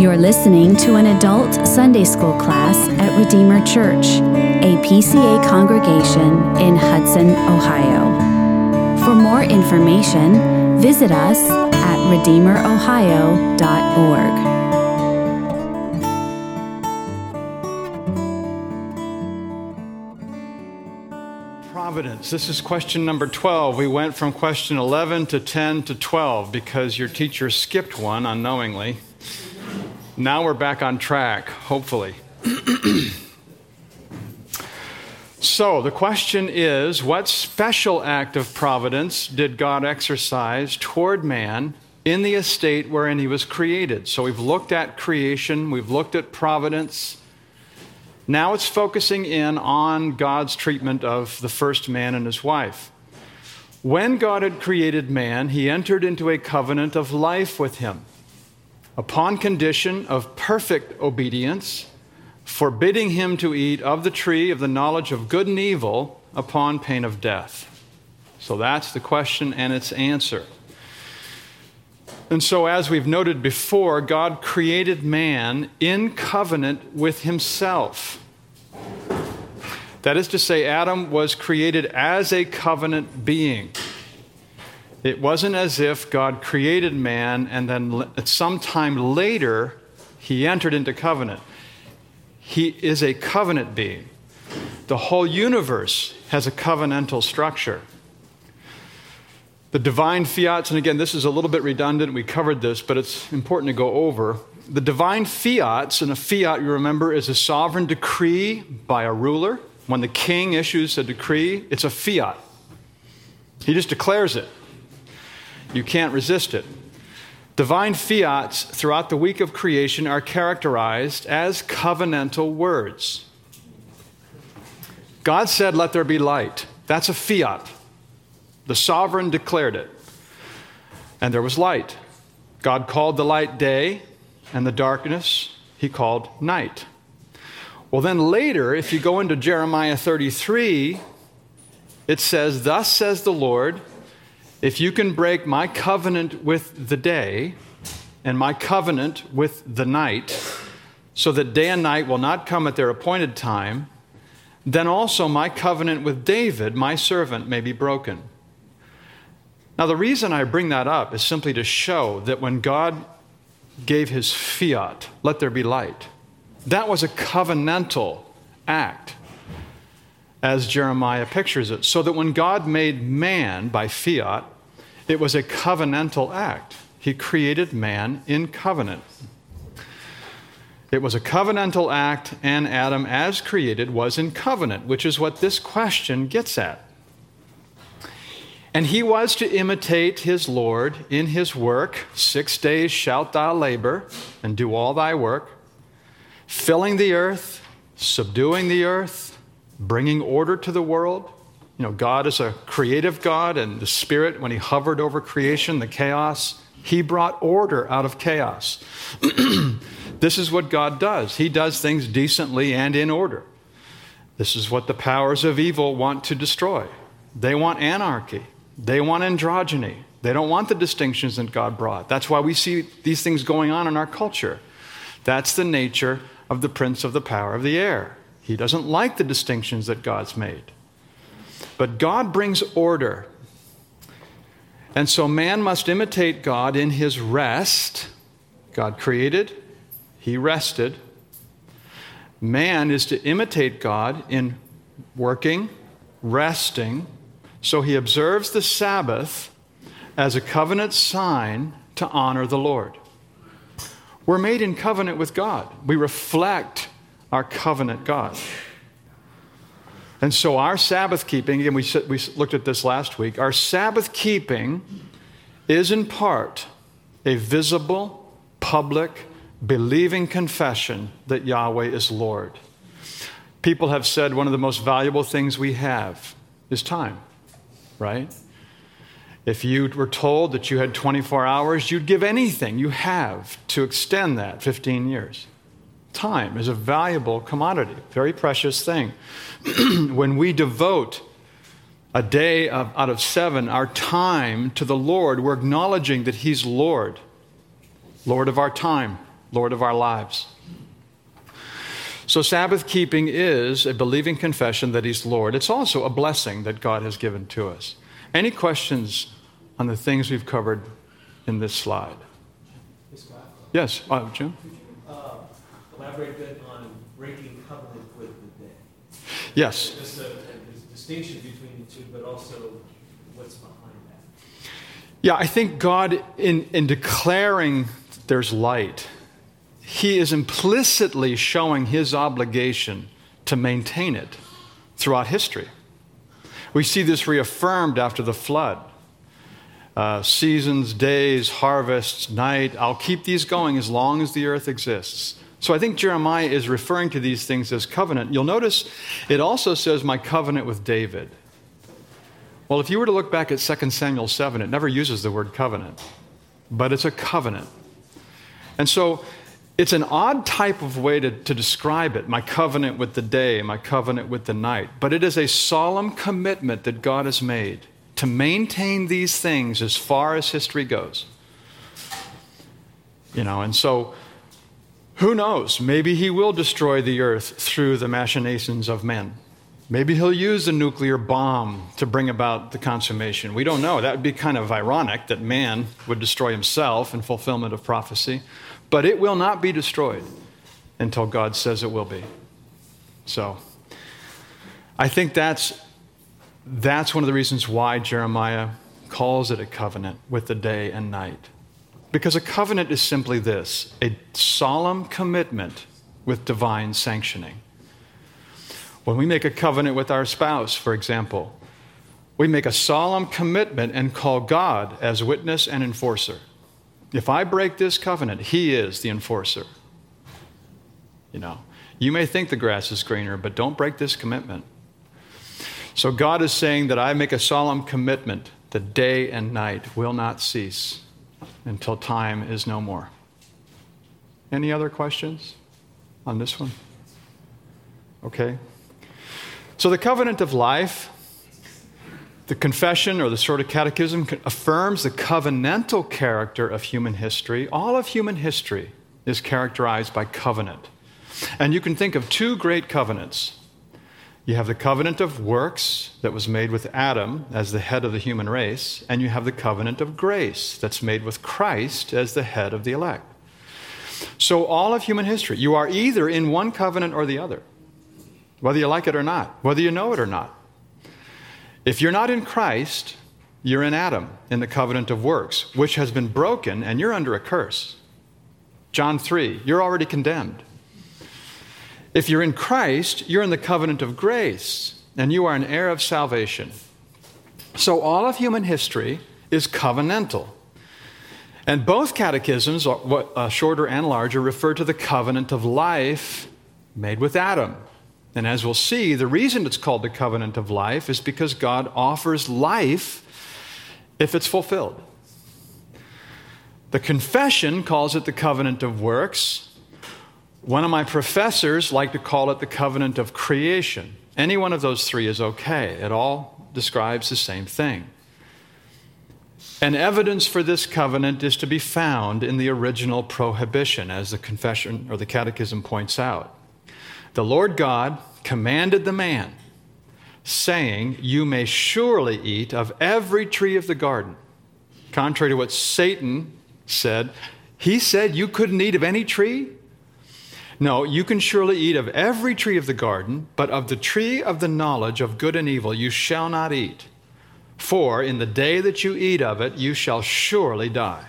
You're listening to an adult Sunday school class at Redeemer Church, a PCA congregation in Hudson, Ohio. For more information, visit us at redeemerohio.org. Providence. This is question number 12. We went from question 11 to 10 to 12 because your teacher skipped one unknowingly. Now we're back on track, hopefully. so the question is what special act of providence did God exercise toward man in the estate wherein he was created? So we've looked at creation, we've looked at providence. Now it's focusing in on God's treatment of the first man and his wife. When God had created man, he entered into a covenant of life with him, upon condition of perfect obedience, forbidding him to eat of the tree of the knowledge of good and evil upon pain of death. So that's the question and its answer. And so, as we've noted before, God created man in covenant with himself. That is to say, Adam was created as a covenant being. It wasn't as if God created man and then at some time later he entered into covenant. He is a covenant being. The whole universe has a covenantal structure. The divine fiats, and again, this is a little bit redundant, we covered this, but it's important to go over. The divine fiats, and a fiat, you remember, is a sovereign decree by a ruler. When the king issues a decree, it's a fiat. He just declares it. You can't resist it. Divine fiats throughout the week of creation are characterized as covenantal words. God said, Let there be light. That's a fiat. The sovereign declared it. And there was light. God called the light day, and the darkness he called night. Well, then later, if you go into Jeremiah 33, it says, Thus says the Lord, if you can break my covenant with the day and my covenant with the night, so that day and night will not come at their appointed time, then also my covenant with David, my servant, may be broken. Now, the reason I bring that up is simply to show that when God gave his fiat, let there be light, that was a covenantal act, as Jeremiah pictures it. So that when God made man by fiat, it was a covenantal act. He created man in covenant. It was a covenantal act, and Adam, as created, was in covenant, which is what this question gets at. And he was to imitate his Lord in his work. Six days shalt thou labor and do all thy work, filling the earth, subduing the earth, bringing order to the world. You know, God is a creative God, and the Spirit, when he hovered over creation, the chaos, he brought order out of chaos. this is what God does. He does things decently and in order. This is what the powers of evil want to destroy. They want anarchy. They want androgyny. They don't want the distinctions that God brought. That's why we see these things going on in our culture. That's the nature of the prince of the power of the air. He doesn't like the distinctions that God's made. But God brings order. And so man must imitate God in his rest. God created, he rested. Man is to imitate God in working, resting, so he observes the Sabbath as a covenant sign to honor the Lord. We're made in covenant with God, we reflect our covenant God. And so, our Sabbath keeping, again, we, we looked at this last week, our Sabbath keeping is in part a visible, public, believing confession that Yahweh is Lord. People have said one of the most valuable things we have is time right? If you were told that you had 24 hours, you'd give anything you have to extend that 15 years. Time is a valuable commodity, very precious thing. when we devote a day of, out of seven, our time to the Lord, we're acknowledging that He's Lord, Lord of our time, Lord of our lives. So, Sabbath keeping is a believing confession that He's Lord. It's also a blessing that God has given to us. Any questions on the things we've covered in this slide? Yes, uh, Jim? Elaborate a bit on breaking covenant with the dead. Yes. Just a, a distinction between the two, but also what's behind that. Yeah, I think God, in, in declaring there's light, He is implicitly showing His obligation to maintain it throughout history. We see this reaffirmed after the flood. Uh, seasons, days, harvests, night. I'll keep these going as long as the earth exists. So I think Jeremiah is referring to these things as covenant. You'll notice it also says, My covenant with David. Well, if you were to look back at 2 Samuel 7, it never uses the word covenant, but it's a covenant. And so it's an odd type of way to, to describe it my covenant with the day, my covenant with the night. But it is a solemn commitment that God has made to maintain these things as far as history goes. You know, and so who knows? Maybe he will destroy the earth through the machinations of men. Maybe he'll use a nuclear bomb to bring about the consummation. We don't know. That would be kind of ironic that man would destroy himself in fulfillment of prophecy. But it will not be destroyed until God says it will be. So, I think that's, that's one of the reasons why Jeremiah calls it a covenant with the day and night. Because a covenant is simply this a solemn commitment with divine sanctioning. When we make a covenant with our spouse, for example, we make a solemn commitment and call God as witness and enforcer. If I break this covenant, He is the enforcer. You know, you may think the grass is greener, but don't break this commitment. So God is saying that I make a solemn commitment that day and night will not cease until time is no more. Any other questions on this one? Okay. So the covenant of life, the confession or the sort of catechism affirms the covenantal character of human history. All of human history is characterized by covenant. And you can think of two great covenants. You have the covenant of works that was made with Adam as the head of the human race, and you have the covenant of grace that's made with Christ as the head of the elect. So, all of human history, you are either in one covenant or the other, whether you like it or not, whether you know it or not. If you're not in Christ, you're in Adam, in the covenant of works, which has been broken, and you're under a curse. John 3, you're already condemned. If you're in Christ, you're in the covenant of grace, and you are an heir of salvation. So all of human history is covenantal. And both catechisms, uh, shorter and larger, refer to the covenant of life made with Adam. And as we'll see, the reason it's called the covenant of life is because God offers life if it's fulfilled. The confession calls it the covenant of works, one of my professors liked to call it the covenant of creation. Any one of those three is okay, it all describes the same thing. And evidence for this covenant is to be found in the original prohibition, as the confession or the catechism points out. The Lord God commanded the man, saying, You may surely eat of every tree of the garden. Contrary to what Satan said, he said you couldn't eat of any tree. No, you can surely eat of every tree of the garden, but of the tree of the knowledge of good and evil you shall not eat. For in the day that you eat of it, you shall surely die.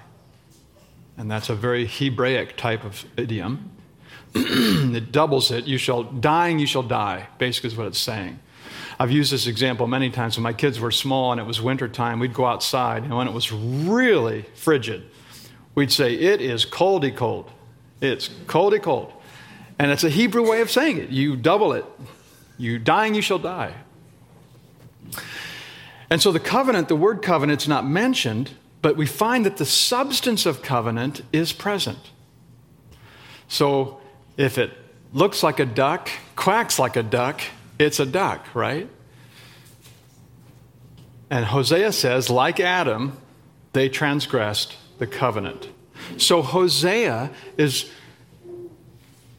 And that's a very Hebraic type of idiom. it doubles it. You shall, dying, you shall die, basically, is what it's saying. I've used this example many times when my kids were small and it was wintertime. We'd go outside, and when it was really frigid, we'd say, It is coldy cold. It's coldy cold. And it's a Hebrew way of saying it. You double it. You dying, you shall die. And so the covenant, the word covenant, is not mentioned, but we find that the substance of covenant is present. So if it looks like a duck, quacks like a duck, it's a duck, right? And Hosea says, like Adam, they transgressed the covenant. So Hosea is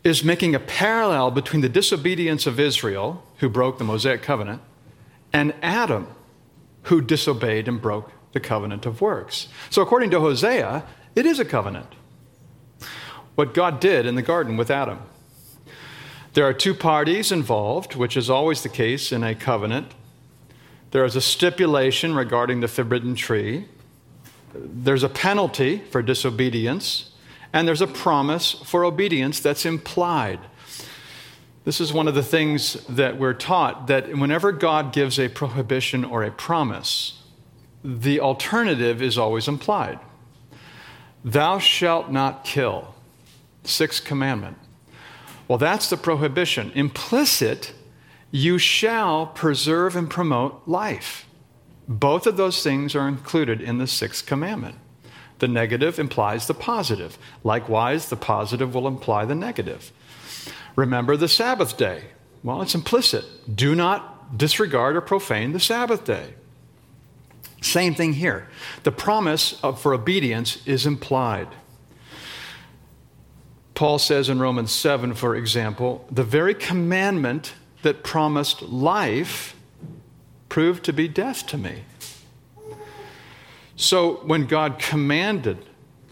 is making a parallel between the disobedience of Israel, who broke the Mosaic covenant, and Adam, who disobeyed and broke the covenant of works. So, according to Hosea, it is a covenant. What God did in the garden with Adam. There are two parties involved, which is always the case in a covenant. There is a stipulation regarding the forbidden tree. There's a penalty for disobedience, and there's a promise for obedience that's implied. This is one of the things that we're taught that whenever God gives a prohibition or a promise, the alternative is always implied. Thou shalt not kill. Sixth commandment. Well, that's the prohibition. Implicit, you shall preserve and promote life. Both of those things are included in the sixth commandment. The negative implies the positive. Likewise, the positive will imply the negative. Remember the Sabbath day. Well, it's implicit. Do not disregard or profane the Sabbath day. Same thing here. The promise of, for obedience is implied. Paul says in Romans 7, for example, the very commandment that promised life proved to be death to me. So when God commanded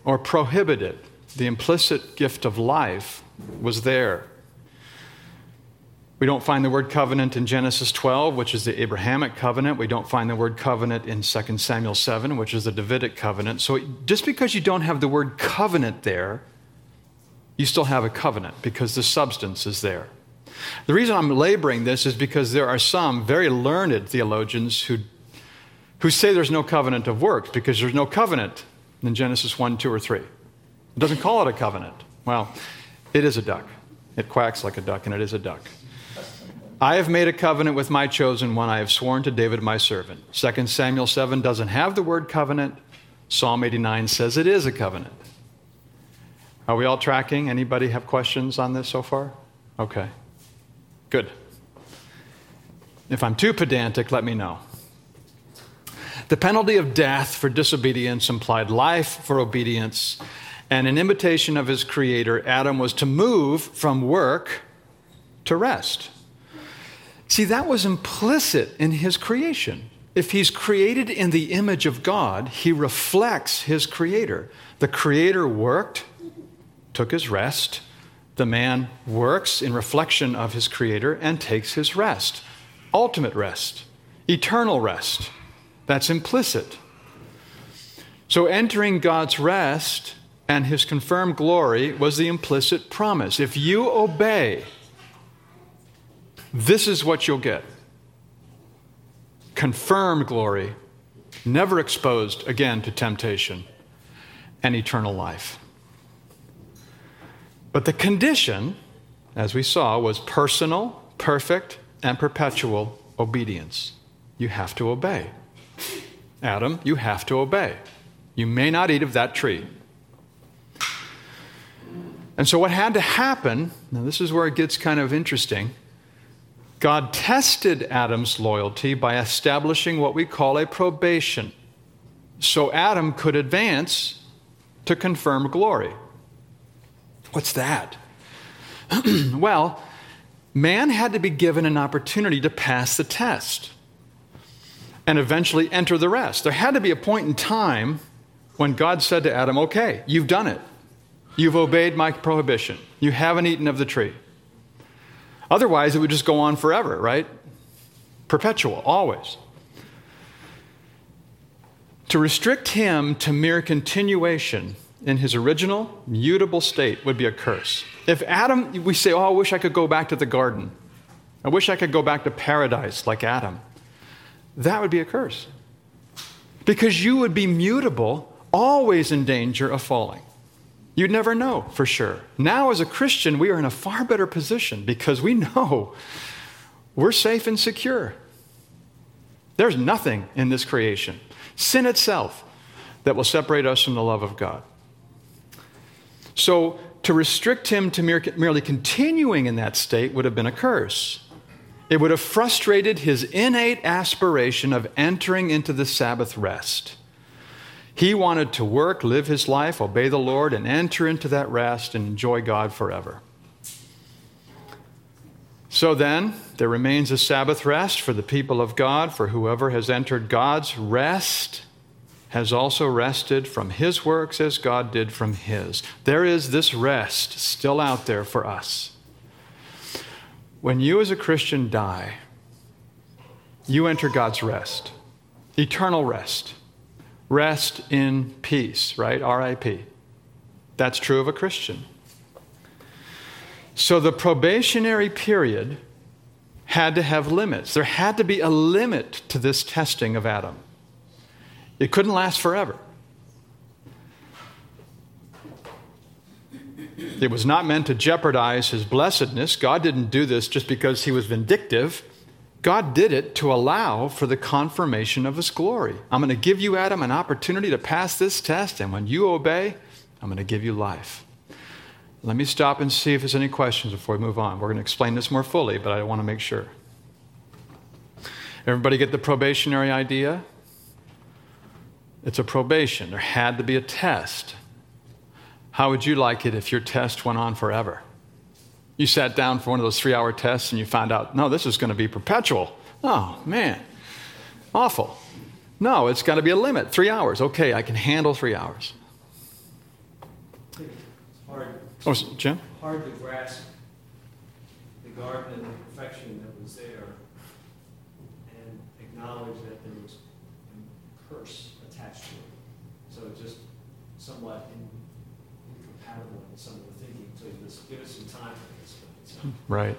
or prohibited, the implicit gift of life was there. We don't find the word covenant in Genesis 12, which is the Abrahamic covenant. We don't find the word covenant in 2 Samuel 7, which is the Davidic covenant. So just because you don't have the word covenant there, you still have a covenant because the substance is there. The reason I'm laboring this is because there are some very learned theologians who, who say there's no covenant of works because there's no covenant in Genesis 1, 2, or 3. It doesn't call it a covenant. Well, it is a duck. It quacks like a duck, and it is a duck. I have made a covenant with my chosen one. I have sworn to David, my servant. 2 Samuel 7 doesn't have the word covenant. Psalm 89 says it is a covenant. Are we all tracking? Anybody have questions on this so far? Okay. Good. If I'm too pedantic, let me know. The penalty of death for disobedience implied life for obedience, and in imitation of his creator, Adam was to move from work to rest. See, that was implicit in his creation. If he's created in the image of God, he reflects his creator. The creator worked, took his rest. The man works in reflection of his creator and takes his rest. Ultimate rest, eternal rest. That's implicit. So entering God's rest and his confirmed glory was the implicit promise. If you obey, this is what you'll get confirmed glory, never exposed again to temptation, and eternal life. But the condition, as we saw, was personal, perfect, and perpetual obedience. You have to obey. Adam, you have to obey. You may not eat of that tree. And so, what had to happen, now this is where it gets kind of interesting. God tested Adam's loyalty by establishing what we call a probation. So Adam could advance to confirm glory. What's that? well, man had to be given an opportunity to pass the test and eventually enter the rest. There had to be a point in time when God said to Adam, Okay, you've done it. You've obeyed my prohibition. You haven't eaten of the tree. Otherwise, it would just go on forever, right? Perpetual, always. To restrict him to mere continuation in his original, mutable state would be a curse. If Adam, we say, Oh, I wish I could go back to the garden. I wish I could go back to paradise like Adam. That would be a curse. Because you would be mutable, always in danger of falling. You'd never know for sure. Now, as a Christian, we are in a far better position because we know we're safe and secure. There's nothing in this creation, sin itself, that will separate us from the love of God. So, to restrict him to merely continuing in that state would have been a curse. It would have frustrated his innate aspiration of entering into the Sabbath rest. He wanted to work, live his life, obey the Lord, and enter into that rest and enjoy God forever. So then, there remains a Sabbath rest for the people of God, for whoever has entered God's rest has also rested from his works as God did from his. There is this rest still out there for us. When you as a Christian die, you enter God's rest, eternal rest, rest in peace, right? RIP. That's true of a Christian. So the probationary period had to have limits. There had to be a limit to this testing of Adam. It couldn't last forever. It was not meant to jeopardize his blessedness. God didn't do this just because he was vindictive. God did it to allow for the confirmation of his glory. I'm going to give you, Adam, an opportunity to pass this test, and when you obey, I'm going to give you life. Let me stop and see if there's any questions before we move on. We're going to explain this more fully, but I want to make sure. Everybody get the probationary idea? It's a probation. There had to be a test. How would you like it if your test went on forever? You sat down for one of those three hour tests and you found out, no, this is going to be perpetual. Oh, man. Awful. No, it's got to be a limit. Three hours. Okay, I can handle three hours. Oh, Jim? Hard to grasp the garden and the perfection that was there and acknowledge that there was a curse attached to it. So it's just somewhat in, incompatible in some of the thinking. So just give us some time for this. So Right.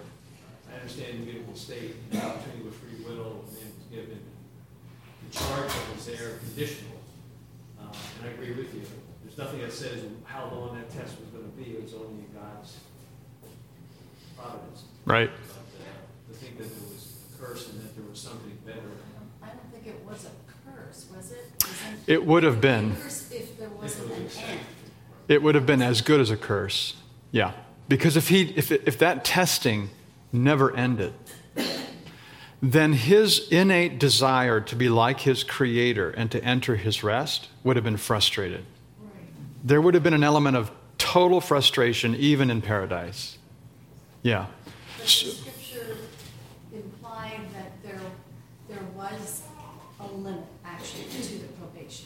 I understand the beautiful state, the opportunity with free will, and was given. The charge that was there conditional. Uh, and I agree with you. There's nothing that says how long that test was going to be. It was only in God's providence. Right. But, uh, to think that there was a curse and that there was something better. I don't think it was a curse, was it? Wasn't It would have been. a curse if there wasn't an end. It would have been as good as a curse. Yeah. Because if, he, if, if that testing never ended, then his innate desire to be like his creator and to enter his rest would have been frustrated. There would have been an element of total frustration even in paradise. Yeah. But the scripture implied that there, there was a limit actually to the probation.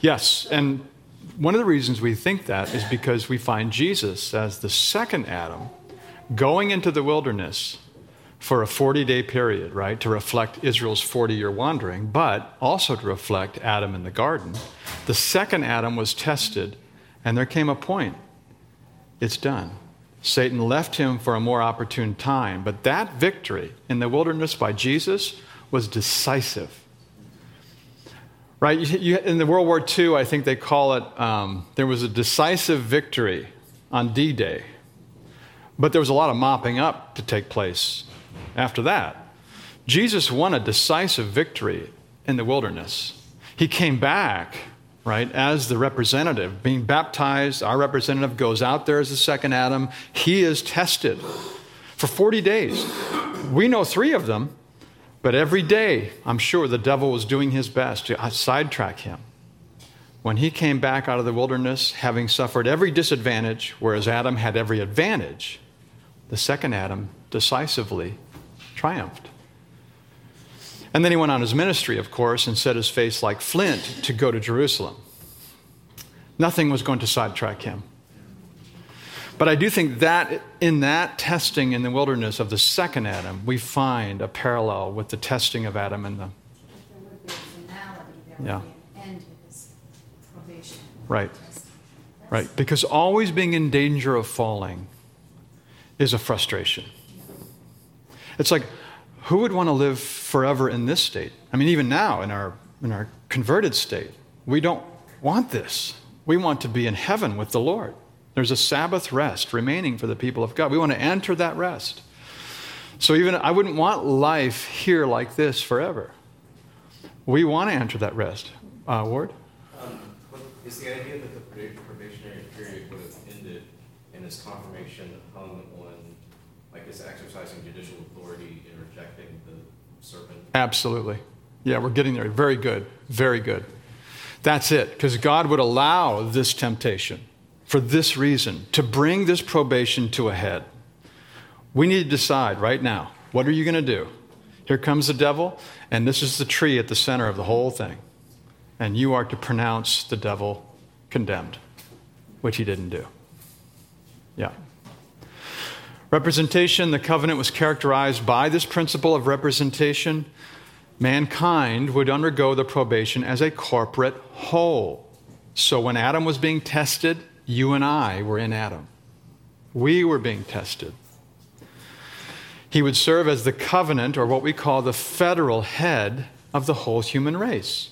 Yes, and one of the reasons we think that is because we find Jesus as the second Adam going into the wilderness for a 40 day period, right, to reflect Israel's 40 year wandering, but also to reflect Adam in the garden. The second Adam was tested, and there came a point. It's done. Satan left him for a more opportune time, but that victory in the wilderness by Jesus was decisive. Right? You, you, in the World War II, I think they call it, um, there was a decisive victory on D Day. But there was a lot of mopping up to take place after that. Jesus won a decisive victory in the wilderness. He came back, right, as the representative, being baptized. Our representative goes out there as the second Adam. He is tested for 40 days. We know three of them, but every day, I'm sure the devil was doing his best to uh, sidetrack him. When he came back out of the wilderness, having suffered every disadvantage, whereas Adam had every advantage, the second Adam decisively triumphed. And then he went on his ministry, of course, and set his face like flint to go to Jerusalem. Nothing was going to sidetrack him. But I do think that in that testing in the wilderness of the second Adam, we find a parallel with the testing of Adam in the. There would be a finality, Yeah. would be an end to his probation. Right. Right? Because always being in danger of falling is a frustration. It's like, who would want to live forever in this state? I mean, even now in our, in our converted state, we don't want this. We want to be in heaven with the Lord. There's a Sabbath rest remaining for the people of God. We want to enter that rest. So even I wouldn't want life here like this forever. We want to enter that rest. Uh, Ward? Um, Is the idea that the probationary period would have ended and his confirmation hung on, like, his exercising judicial authority in rejecting the serpent? Absolutely. Yeah, we're getting there. Very good. Very good. That's it. Because God would allow this temptation for this reason to bring this probation to a head. We need to decide right now what are you going to do? Here comes the devil, and this is the tree at the center of the whole thing. And you are to pronounce the devil condemned, which he didn't do. Yeah. Representation, the covenant was characterized by this principle of representation. Mankind would undergo the probation as a corporate whole. So when Adam was being tested, you and I were in Adam. We were being tested. He would serve as the covenant, or what we call the federal head of the whole human race.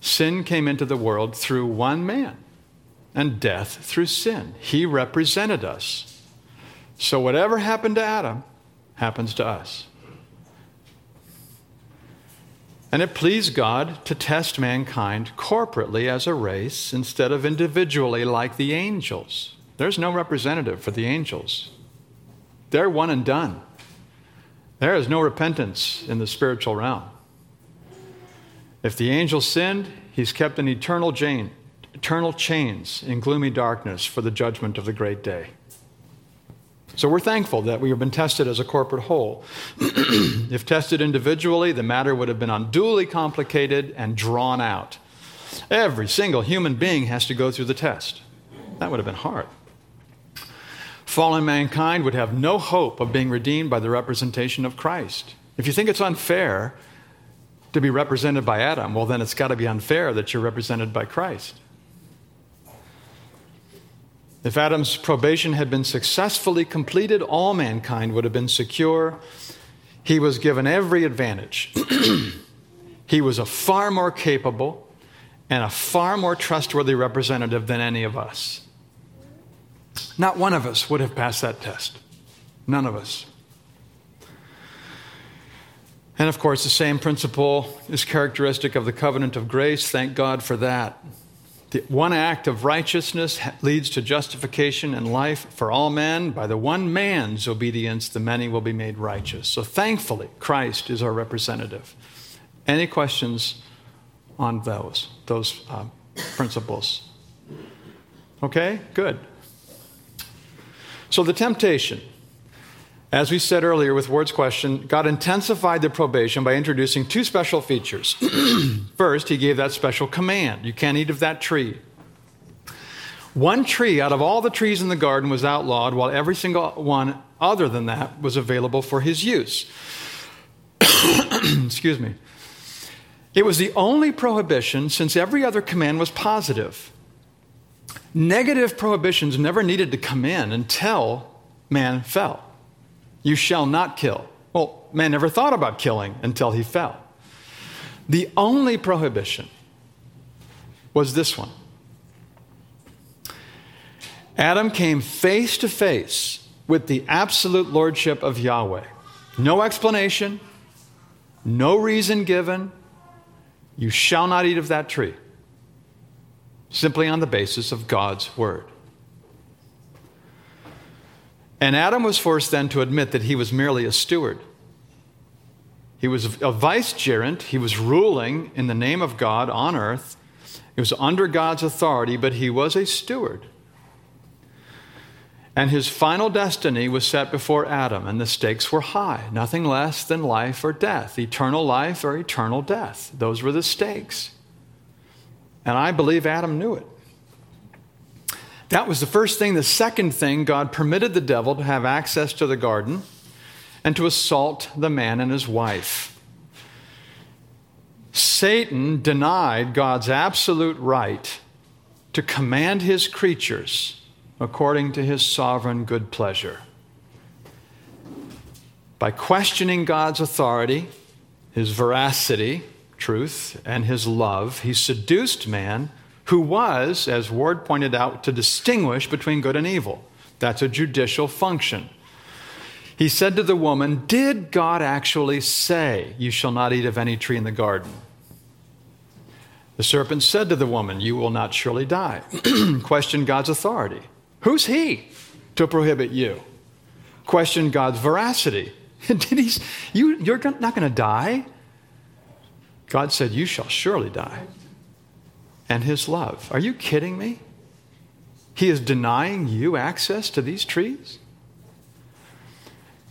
Sin came into the world through one man, and death through sin. He represented us. So whatever happened to Adam happens to us. And it pleased God to test mankind corporately as a race instead of individually like the angels. There's no representative for the angels, they're one and done. There is no repentance in the spiritual realm. If the angel sinned, he's kept in eternal, chain, eternal chains in gloomy darkness for the judgment of the great day. So we're thankful that we have been tested as a corporate whole. if tested individually, the matter would have been unduly complicated and drawn out. Every single human being has to go through the test. That would have been hard. Fallen mankind would have no hope of being redeemed by the representation of Christ. If you think it's unfair to be represented by Adam, well, then it's got to be unfair that you're represented by Christ. If Adam's probation had been successfully completed, all mankind would have been secure. He was given every advantage. he was a far more capable and a far more trustworthy representative than any of us. Not one of us would have passed that test. None of us. And of course, the same principle is characteristic of the covenant of grace. Thank God for that. The one act of righteousness leads to justification and life for all men. By the one man's obedience, the many will be made righteous. So thankfully, Christ is our representative. Any questions on those, those uh, principles? Okay, good. So the temptation. As we said earlier with Ward's question, God intensified the probation by introducing two special features. First, he gave that special command you can't eat of that tree. One tree out of all the trees in the garden was outlawed, while every single one other than that was available for his use. Excuse me. It was the only prohibition since every other command was positive. Negative prohibitions never needed to come in until man fell. You shall not kill. Well, man never thought about killing until he fell. The only prohibition was this one Adam came face to face with the absolute lordship of Yahweh. No explanation, no reason given. You shall not eat of that tree. Simply on the basis of God's word. And Adam was forced then to admit that he was merely a steward. He was a vicegerent, he was ruling in the name of God on earth. He was under God's authority, but he was a steward. And his final destiny was set before Adam, and the stakes were high nothing less than life or death, eternal life or eternal death. Those were the stakes. And I believe Adam knew it. That was the first thing. The second thing, God permitted the devil to have access to the garden and to assault the man and his wife. Satan denied God's absolute right to command his creatures according to his sovereign good pleasure. By questioning God's authority, his veracity, truth, and his love, he seduced man who was, as Ward pointed out, to distinguish between good and evil. That's a judicial function. He said to the woman, Did God actually say, You shall not eat of any tree in the garden? The serpent said to the woman, You will not surely die. Question God's authority. Who's he to prohibit you? Question God's veracity. Did he, you, you're not going to die. God said, You shall surely die and his love. Are you kidding me? He is denying you access to these trees?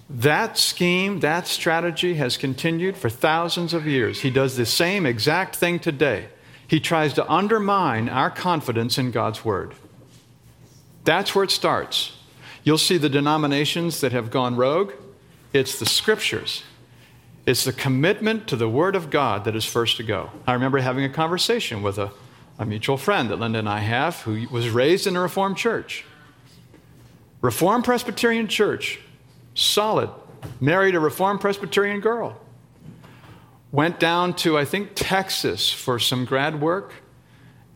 That scheme, that strategy has continued for thousands of years. He does the same exact thing today. He tries to undermine our confidence in God's Word. That's where it starts. You'll see the denominations that have gone rogue. It's the Scriptures, it's the commitment to the Word of God that is first to go. I remember having a conversation with a, a mutual friend that Linda and I have who was raised in a Reformed church. Reformed Presbyterian church, solid, married a Reformed Presbyterian girl. Went down to, I think, Texas for some grad work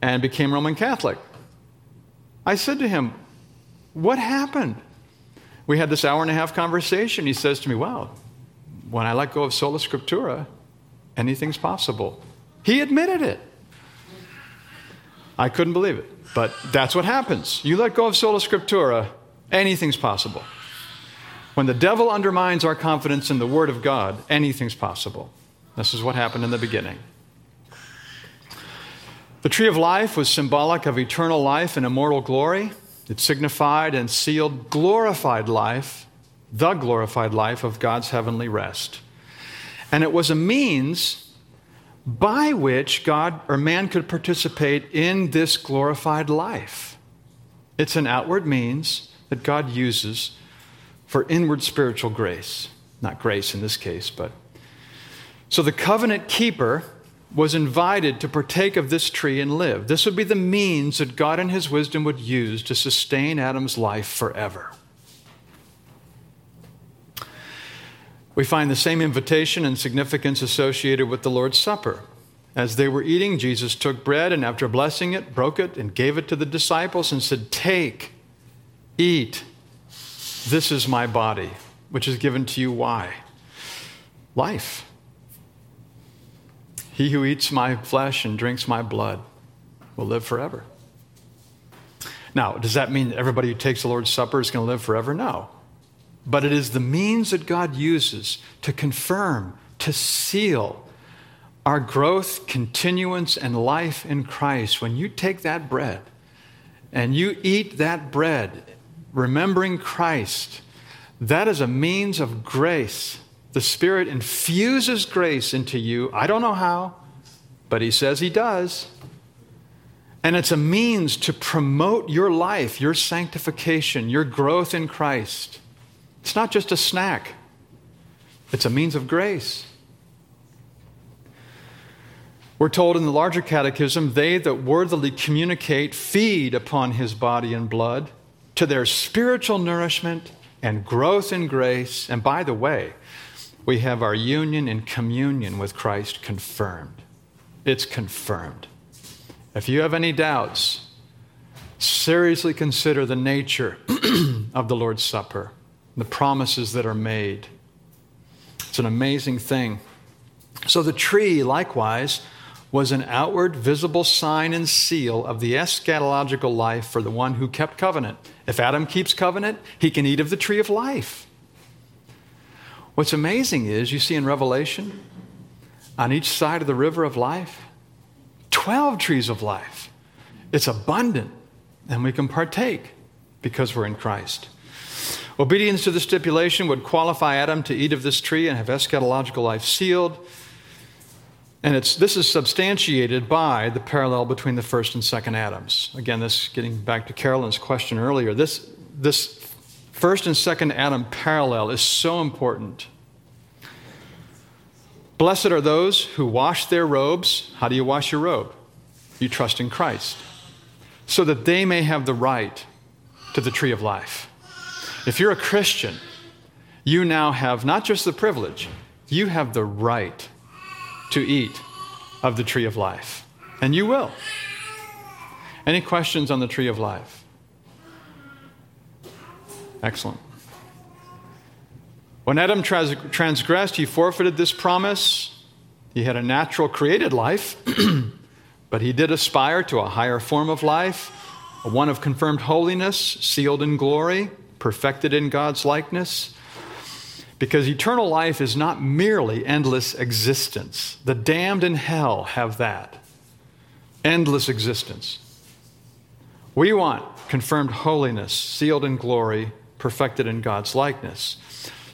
and became Roman Catholic. I said to him, What happened? We had this hour and a half conversation. He says to me, Wow, when I let go of sola scriptura, anything's possible. He admitted it. I couldn't believe it, but that's what happens. You let go of sola scriptura, anything's possible. When the devil undermines our confidence in the Word of God, anything's possible. This is what happened in the beginning. The tree of life was symbolic of eternal life and immortal glory. It signified and sealed glorified life, the glorified life of God's heavenly rest. And it was a means by which God or man could participate in this glorified life. It's an outward means that God uses for inward spiritual grace. Not grace in this case, but. So the covenant keeper was invited to partake of this tree and live. This would be the means that God in his wisdom would use to sustain Adam's life forever. We find the same invitation and significance associated with the Lord's Supper. As they were eating, Jesus took bread and after blessing it, broke it and gave it to the disciples and said, Take, eat. This is my body, which is given to you. Why? Life. He who eats my flesh and drinks my blood will live forever. Now, does that mean everybody who takes the Lord's Supper is going to live forever? No. But it is the means that God uses to confirm, to seal our growth, continuance, and life in Christ. When you take that bread and you eat that bread remembering Christ, that is a means of grace. The Spirit infuses grace into you. I don't know how, but He says He does. And it's a means to promote your life, your sanctification, your growth in Christ. It's not just a snack, it's a means of grace. We're told in the larger catechism, they that worthily communicate feed upon his body and blood to their spiritual nourishment and growth in grace. And by the way, we have our union and communion with Christ confirmed. It's confirmed. If you have any doubts, seriously consider the nature of the Lord's Supper, the promises that are made. It's an amazing thing. So the tree, likewise, was an outward, visible sign and seal of the eschatological life for the one who kept covenant. If Adam keeps covenant, he can eat of the tree of life. What's amazing is you see in Revelation, on each side of the river of life, 12 trees of life. It's abundant, and we can partake because we're in Christ. Obedience to the stipulation would qualify Adam to eat of this tree and have eschatological life sealed. And it's, this is substantiated by the parallel between the first and second Adams. Again, this getting back to Carolyn's question earlier. This, this first and second Adam parallel is so important. Blessed are those who wash their robes. How do you wash your robe? You trust in Christ, so that they may have the right to the tree of life. If you're a Christian, you now have not just the privilege, you have the right to eat of the tree of life. And you will. Any questions on the tree of life? Excellent. When Adam trans- transgressed, he forfeited this promise. He had a natural created life, but he did aspire to a higher form of life, one of confirmed holiness, sealed in glory, perfected in God's likeness. Because eternal life is not merely endless existence. The damned in hell have that endless existence. We want confirmed holiness, sealed in glory, perfected in God's likeness.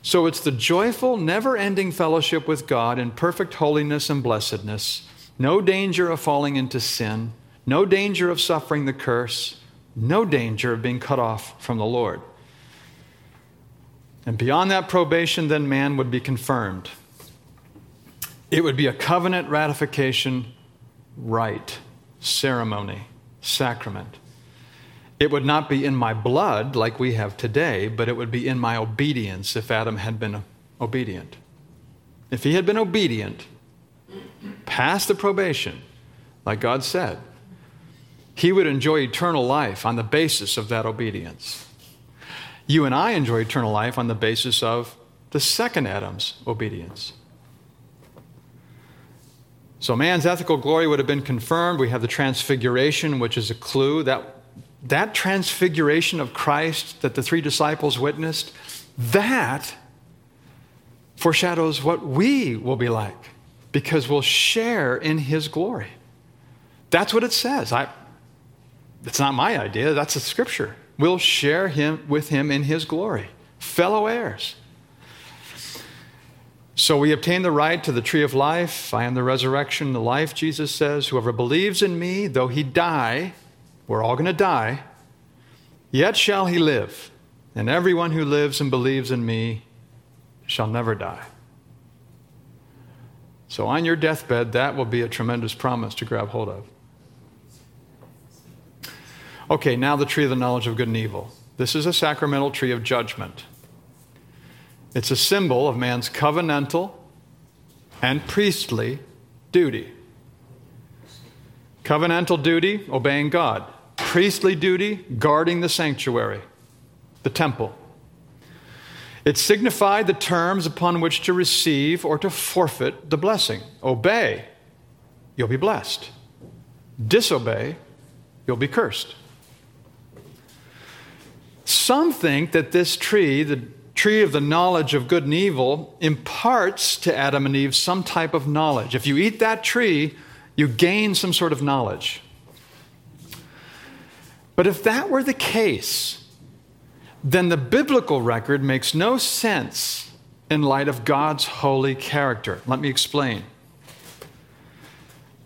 So it's the joyful, never ending fellowship with God in perfect holiness and blessedness, no danger of falling into sin, no danger of suffering the curse, no danger of being cut off from the Lord. And beyond that probation, then man would be confirmed. It would be a covenant ratification rite, ceremony, sacrament. It would not be in my blood like we have today, but it would be in my obedience if Adam had been obedient. If he had been obedient, past the probation, like God said, he would enjoy eternal life on the basis of that obedience. You and I enjoy eternal life on the basis of the second Adam's obedience. So man's ethical glory would have been confirmed. We have the transfiguration, which is a clue that that transfiguration of Christ that the three disciples witnessed, that foreshadows what we will be like because we'll share in his glory. That's what it says. I, it's not my idea, that's the scripture. We'll share him with him in his glory, fellow heirs. So we obtain the right to the tree of life. I am the resurrection, the life, Jesus says. Whoever believes in me, though he die, we're all going to die. Yet shall he live, and everyone who lives and believes in me shall never die. So, on your deathbed, that will be a tremendous promise to grab hold of. Okay, now the tree of the knowledge of good and evil. This is a sacramental tree of judgment. It's a symbol of man's covenantal and priestly duty. Covenantal duty, obeying God priestly duty guarding the sanctuary, the temple. It signified the terms upon which to receive or to forfeit the blessing. Obey, you'll be blessed. Disobey, you'll be cursed. Some think that this tree, the tree of the knowledge of good and evil, imparts to Adam and Eve some type of knowledge. If you eat that tree, you gain some sort of knowledge. But if that were the case, then the biblical record makes no sense in light of God's holy character. Let me explain.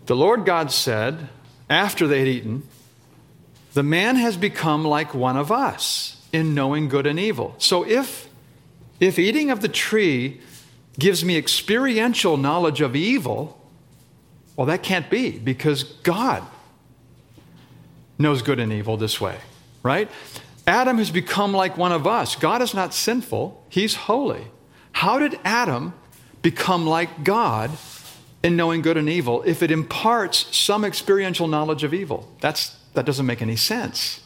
The Lord God said, after they had eaten, the man has become like one of us in knowing good and evil. So if, if eating of the tree gives me experiential knowledge of evil, well, that can't be because God knows good and evil this way, right? Adam has become like one of us. God is not sinful, he's holy. How did Adam become like God in knowing good and evil if it imparts some experiential knowledge of evil? That's, that doesn't make any sense.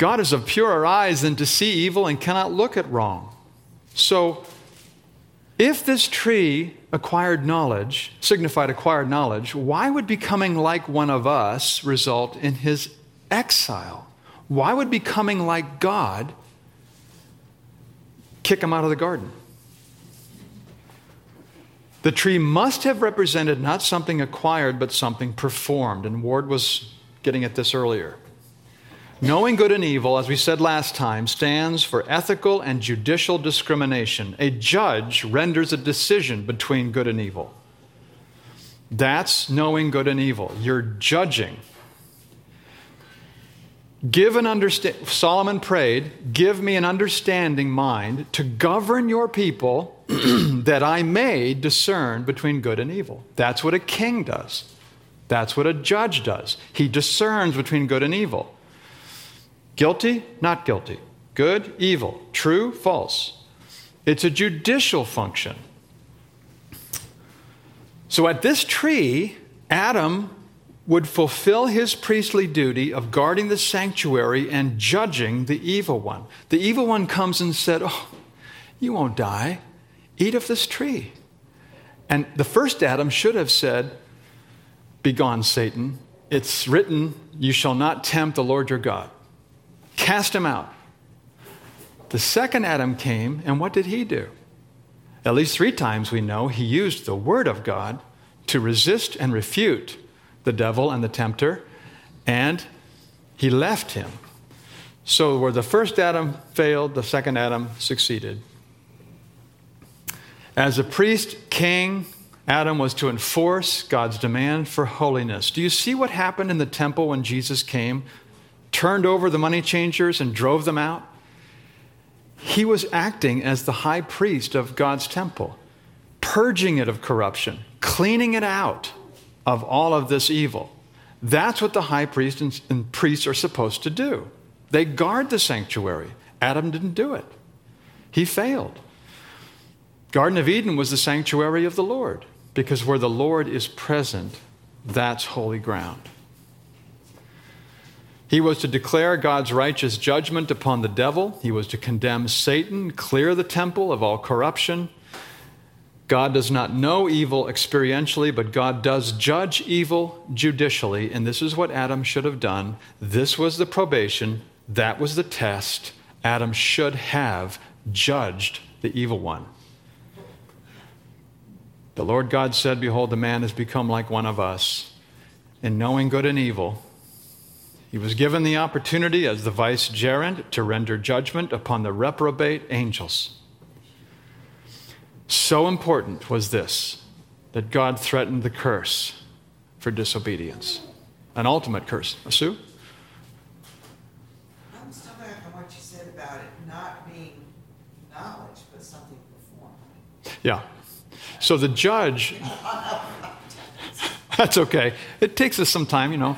God is of purer eyes than to see evil and cannot look at wrong. So, if this tree acquired knowledge, signified acquired knowledge, why would becoming like one of us result in his exile? Why would becoming like God kick him out of the garden? The tree must have represented not something acquired, but something performed. And Ward was getting at this earlier. Knowing good and evil, as we said last time, stands for ethical and judicial discrimination. A judge renders a decision between good and evil. That's knowing good and evil. You're judging. Give an understand Solomon prayed, give me an understanding mind to govern your people that I may discern between good and evil. That's what a king does. That's what a judge does. He discerns between good and evil. Guilty, not guilty. Good, evil. True, false. It's a judicial function. So at this tree, Adam would fulfill his priestly duty of guarding the sanctuary and judging the evil one. The evil one comes and said, Oh, you won't die. Eat of this tree. And the first Adam should have said, Begone, Satan. It's written, You shall not tempt the Lord your God. Cast him out. The second Adam came, and what did he do? At least three times we know he used the word of God to resist and refute the devil and the tempter, and he left him. So, where the first Adam failed, the second Adam succeeded. As a priest king, Adam was to enforce God's demand for holiness. Do you see what happened in the temple when Jesus came? Turned over the money changers and drove them out? He was acting as the high priest of God's temple, purging it of corruption, cleaning it out of all of this evil. That's what the high priest and, and priests are supposed to do. They guard the sanctuary. Adam didn't do it, he failed. Garden of Eden was the sanctuary of the Lord because where the Lord is present, that's holy ground. He was to declare God's righteous judgment upon the devil. He was to condemn Satan, clear the temple of all corruption. God does not know evil experientially, but God does judge evil judicially. And this is what Adam should have done. This was the probation, that was the test. Adam should have judged the evil one. The Lord God said, Behold, the man has become like one of us in knowing good and evil. He was given the opportunity as the vicegerent to render judgment upon the reprobate angels. So important was this that God threatened the curse for disobedience, an ultimate curse. Uh, Sue? I'm still back on what you said about it not being knowledge, but something performed. Yeah. So the judge, that's okay. It takes us some time, you know.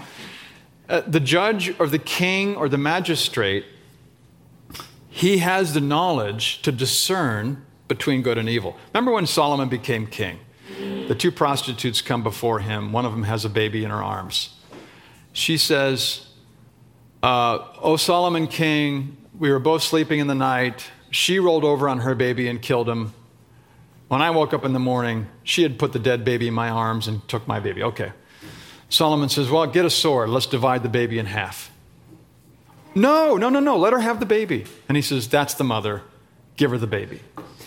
Uh, the judge or the king or the magistrate, he has the knowledge to discern between good and evil. Remember when Solomon became king? The two prostitutes come before him. One of them has a baby in her arms. She says, uh, Solomon king, we were both sleeping in the night. She rolled over on her baby and killed him. When I woke up in the morning, she had put the dead baby in my arms and took my baby. Okay. Solomon says, Well, get a sword. Let's divide the baby in half. No, no, no, no. Let her have the baby. And he says, That's the mother. Give her the baby.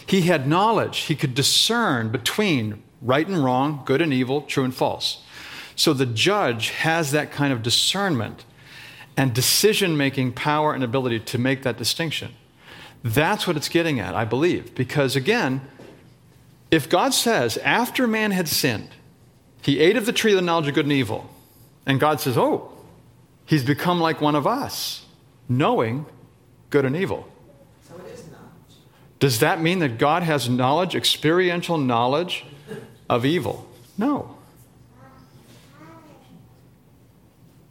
He had knowledge. He could discern between right and wrong, good and evil, true and false. So the judge has that kind of discernment and decision making power and ability to make that distinction. That's what it's getting at, I believe. Because again, if God says, after man had sinned, he ate of the tree of the knowledge of good and evil, and God says, oh, he's become like one of us, knowing good and evil. So it is knowledge. Does that mean that God has knowledge, experiential knowledge of evil? No.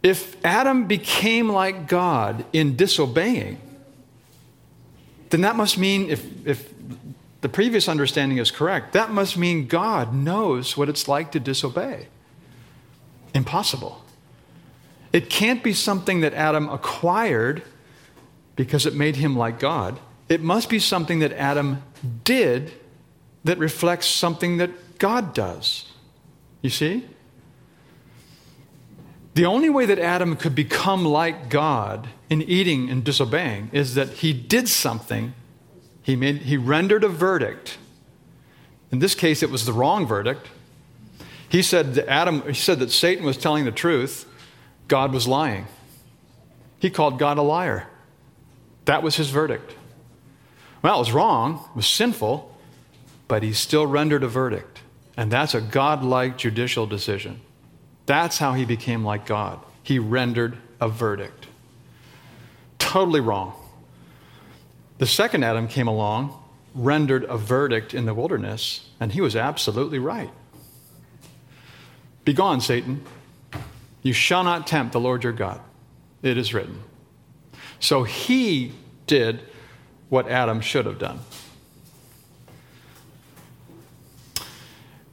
If Adam became like God in disobeying, then that must mean, if, if the previous understanding is correct, that must mean God knows what it's like to disobey. Impossible. It can't be something that Adam acquired because it made him like God. It must be something that Adam did that reflects something that God does. You see? The only way that Adam could become like God in eating and disobeying is that he did something. He, made, he rendered a verdict. In this case, it was the wrong verdict. He said that Adam, he said that Satan was telling the truth, God was lying. He called God a liar. That was his verdict. Well, it was wrong, it was sinful, but he still rendered a verdict. And that's a God-like judicial decision. That's how he became like God. He rendered a verdict. Totally wrong. The second Adam came along, rendered a verdict in the wilderness, and he was absolutely right. Begone, Satan. You shall not tempt the Lord your God. It is written. So he did what Adam should have done.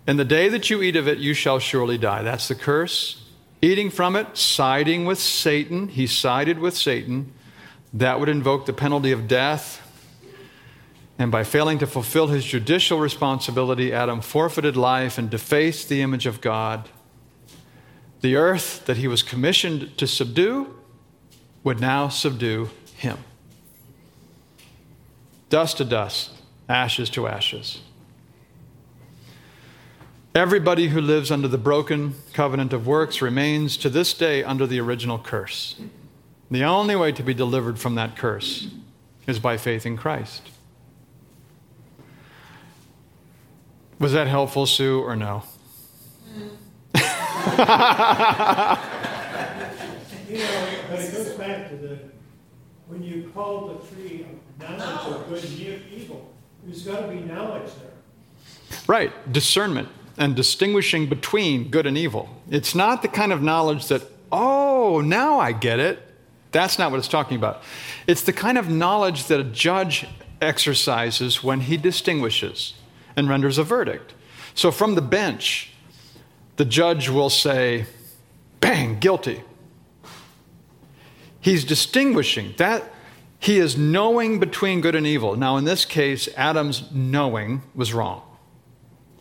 In the day that you eat of it, you shall surely die. That's the curse. Eating from it, siding with Satan. He sided with Satan. That would invoke the penalty of death. And by failing to fulfill his judicial responsibility, Adam forfeited life and defaced the image of God. The earth that he was commissioned to subdue would now subdue him. Dust to dust, ashes to ashes. Everybody who lives under the broken covenant of works remains to this day under the original curse. The only way to be delivered from that curse is by faith in Christ. Was that helpful, Sue, or no? You know, but it goes back to the, when you call the tree of knowledge of good and evil, there's gotta be knowledge there. Right, discernment and distinguishing between good and evil. It's not the kind of knowledge that, oh, now I get it. That's not what it's talking about. It's the kind of knowledge that a judge exercises when he distinguishes and renders a verdict. So from the bench, the judge will say, bang, guilty. He's distinguishing that he is knowing between good and evil. Now, in this case, Adam's knowing was wrong.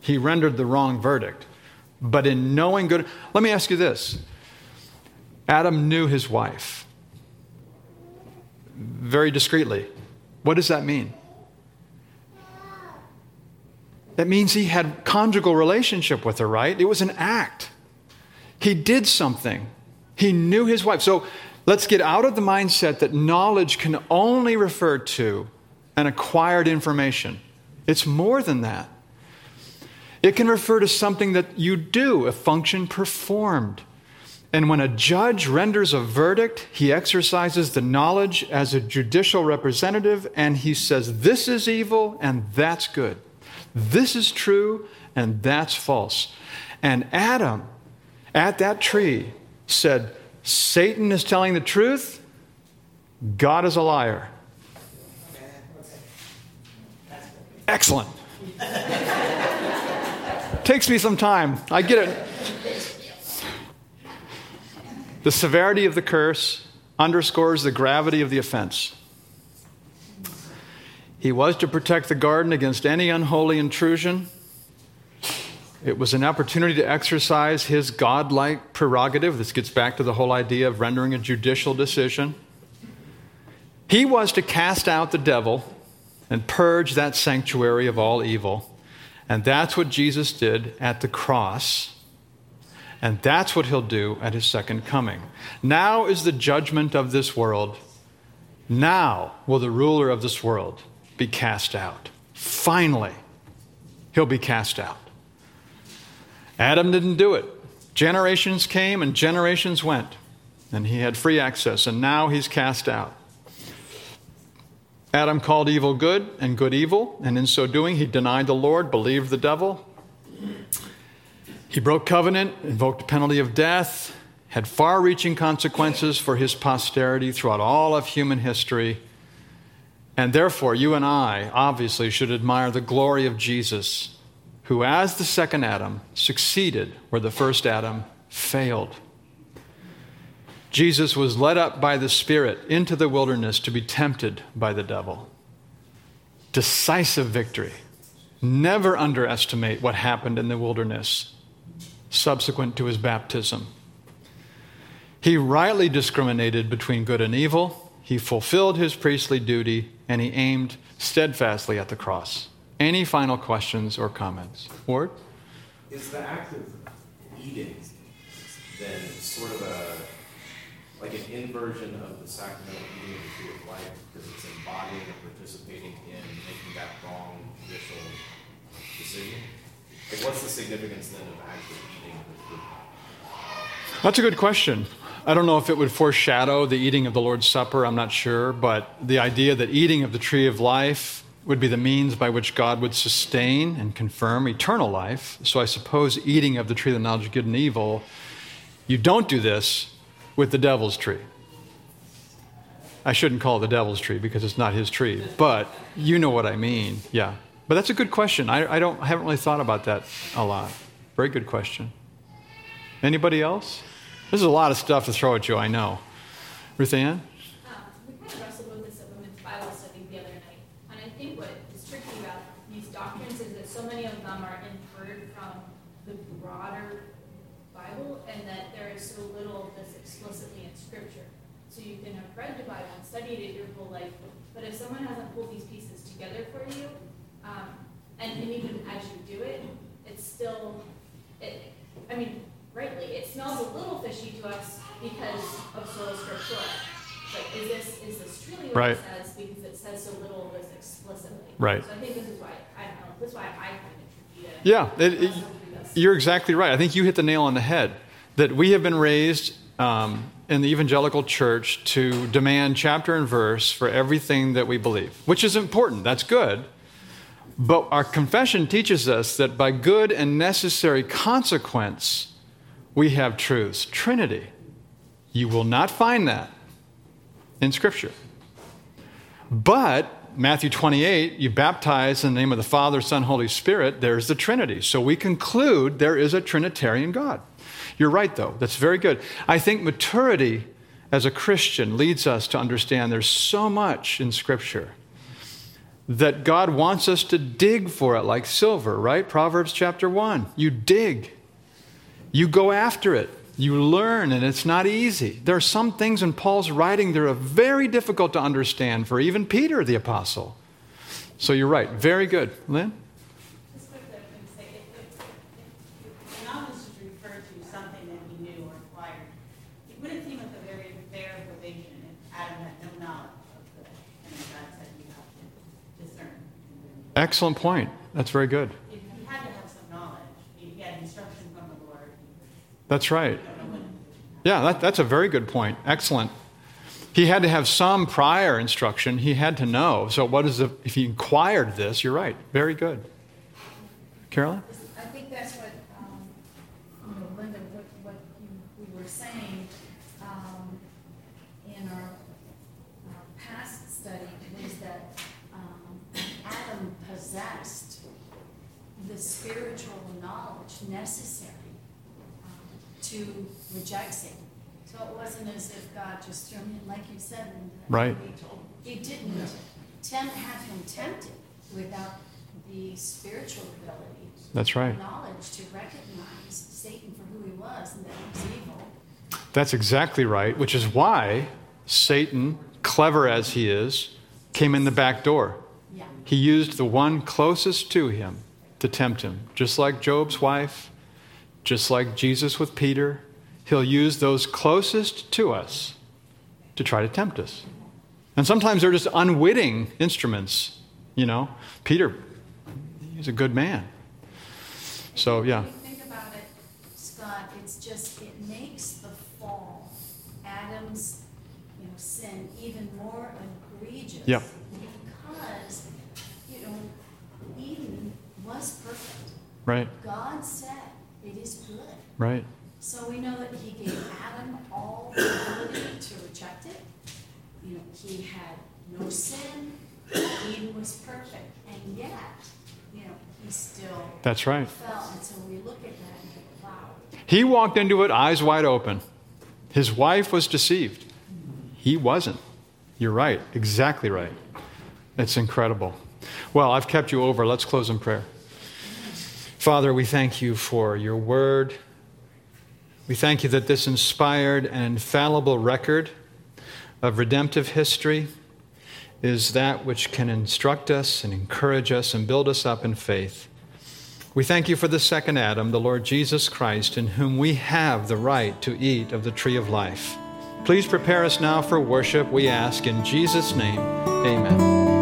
He rendered the wrong verdict. But in knowing good, let me ask you this Adam knew his wife very discreetly. What does that mean? That means he had conjugal relationship with her, right? It was an act. He did something. He knew his wife. So let's get out of the mindset that knowledge can only refer to an acquired information. It's more than that. It can refer to something that you do, a function performed. And when a judge renders a verdict, he exercises the knowledge as a judicial representative and he says, This is evil and that's good. This is true and that's false. And Adam, at that tree, said, Satan is telling the truth, God is a liar. Excellent. Takes me some time. I get it. The severity of the curse underscores the gravity of the offense. He was to protect the garden against any unholy intrusion. It was an opportunity to exercise his godlike prerogative. This gets back to the whole idea of rendering a judicial decision. He was to cast out the devil and purge that sanctuary of all evil. And that's what Jesus did at the cross. And that's what he'll do at his second coming. Now is the judgment of this world. Now will the ruler of this world be cast out. Finally, he'll be cast out. Adam didn't do it. Generations came and generations went, and he had free access, and now he's cast out. Adam called evil good and good evil, and in so doing, he denied the Lord, believed the devil. He broke covenant, invoked the penalty of death, had far reaching consequences for his posterity throughout all of human history. And therefore, you and I obviously should admire the glory of Jesus, who, as the second Adam, succeeded where the first Adam failed. Jesus was led up by the Spirit into the wilderness to be tempted by the devil. Decisive victory. Never underestimate what happened in the wilderness subsequent to his baptism. He rightly discriminated between good and evil. He fulfilled his priestly duty and he aimed steadfastly at the cross. Any final questions or comments? Ward? Is the act of eating then sort of a like an inversion of the sacrament of eating of the of life because it's embodying and participating in making that wrong judicial decision? What's the significance then of actually eating? That's a good question. I don't know if it would foreshadow the eating of the Lord's Supper, I'm not sure, but the idea that eating of the tree of life would be the means by which God would sustain and confirm eternal life. So I suppose eating of the tree of the knowledge of good and evil, you don't do this with the devil's tree. I shouldn't call it the devil's tree because it's not his tree, but you know what I mean. Yeah. But that's a good question. I, I don't I haven't really thought about that a lot. Very good question. Anybody else? This is a lot of stuff to throw at you, I know. Ruth Ann? Um, we kind of wrestled with this at Women's Bible Study the other night, and I think what is tricky about these doctrines is that so many of them are inferred from the broader Bible, and that there is so little of this explicitly in Scripture. So you can have read the Bible and studied it your whole life, but if someone hasn't pulled these pieces together for you, um, and, and even as you do it, it's still, it, I mean, rightly, it smells a little fishy to us because of sola scriptura. Like, is this, is this truly what Right. it says, because it says so little of this explicitly? Right. So I think this is why, I don't know, this is why I find it tricky. Yeah, it, it- wrestle through this. you're exactly right. I think you hit the nail on the head. That we have been raised um, in the evangelical church to demand chapter and verse for everything that we believe, which is important. That's good. But our confession teaches us that by good and necessary consequence, we have truths. Trinity. You will not find that in Scripture. But Matthew 28, you baptize in the name of the Father, Son, Holy Spirit, there's the Trinity. So we conclude there is a Trinitarian God. You're right, though. That's very good. I think maturity as a Christian leads us to understand there's so much in Scripture that God wants us to dig for it like silver, right? Proverbs chapter 1. You dig, you go after it, you learn, and it's not easy. There are some things in Paul's writing that are very difficult to understand for even Peter the apostle. So you're right. Very good. Lynn? Just quickly, I can say, if, if, if the knowledge is referred to something that he knew or acquired, it wouldn't seem like a very fair probation if Adam had no knowledge of the, and God said you have to discern. Excellent point. That's very good. He had to have some knowledge, he had instruction from the Lord, That's right. you don't know when. Yeah, that, that's a very good point. Excellent. He had to have some prior instruction. He had to know. So, what is the, if he inquired this, you're right. Very good. Carolyn? I think that's what, um, you know, Linda, what, what you, we were saying, um, in our, our past study was that, um, Adam possessed the spiritual knowledge necessary, um, to reject Satan. So it wasn't as if God just threw him in, like you said, Linda. Right. He didn't tempt, have him tempted without the spiritual ability That's right. knowledge to recognize Satan for who he was and that he was evil. That's exactly right, which is why Satan, clever as he is, came in the back door. Yeah. He used the one closest to him to tempt him, just like Job's wife, just like Jesus with Peter. He'll use those closest to us to try to tempt us. And sometimes they're just unwitting instruments, you know. Peter, he's a good man. So, yeah. Think about it, Scott, it's just, it makes the fall, Adam's, you know, sin even more egregious. Yep. Because, you know, Eden was perfect. Right, God said, it is good. right. So we know that he gave Adam all the ability to reject it. You know, he had no sin, Eden was perfect, and yet, you know, he still That's right. fell. And so we look at that and think, wow, He walked into it eyes wide open. His wife was deceived. He wasn't. You're right. Exactly right. It's incredible. Well, I've kept you over. Let's close in prayer. Father, we thank you for your word. We thank you that this inspired and infallible record of redemptive history is that which can instruct us and encourage us and build us up in faith. We thank you for the second Adam, the Lord Jesus Christ, in whom we have the right to eat of the tree of life. Please prepare us now for worship, we ask in Jesus' name. Amen.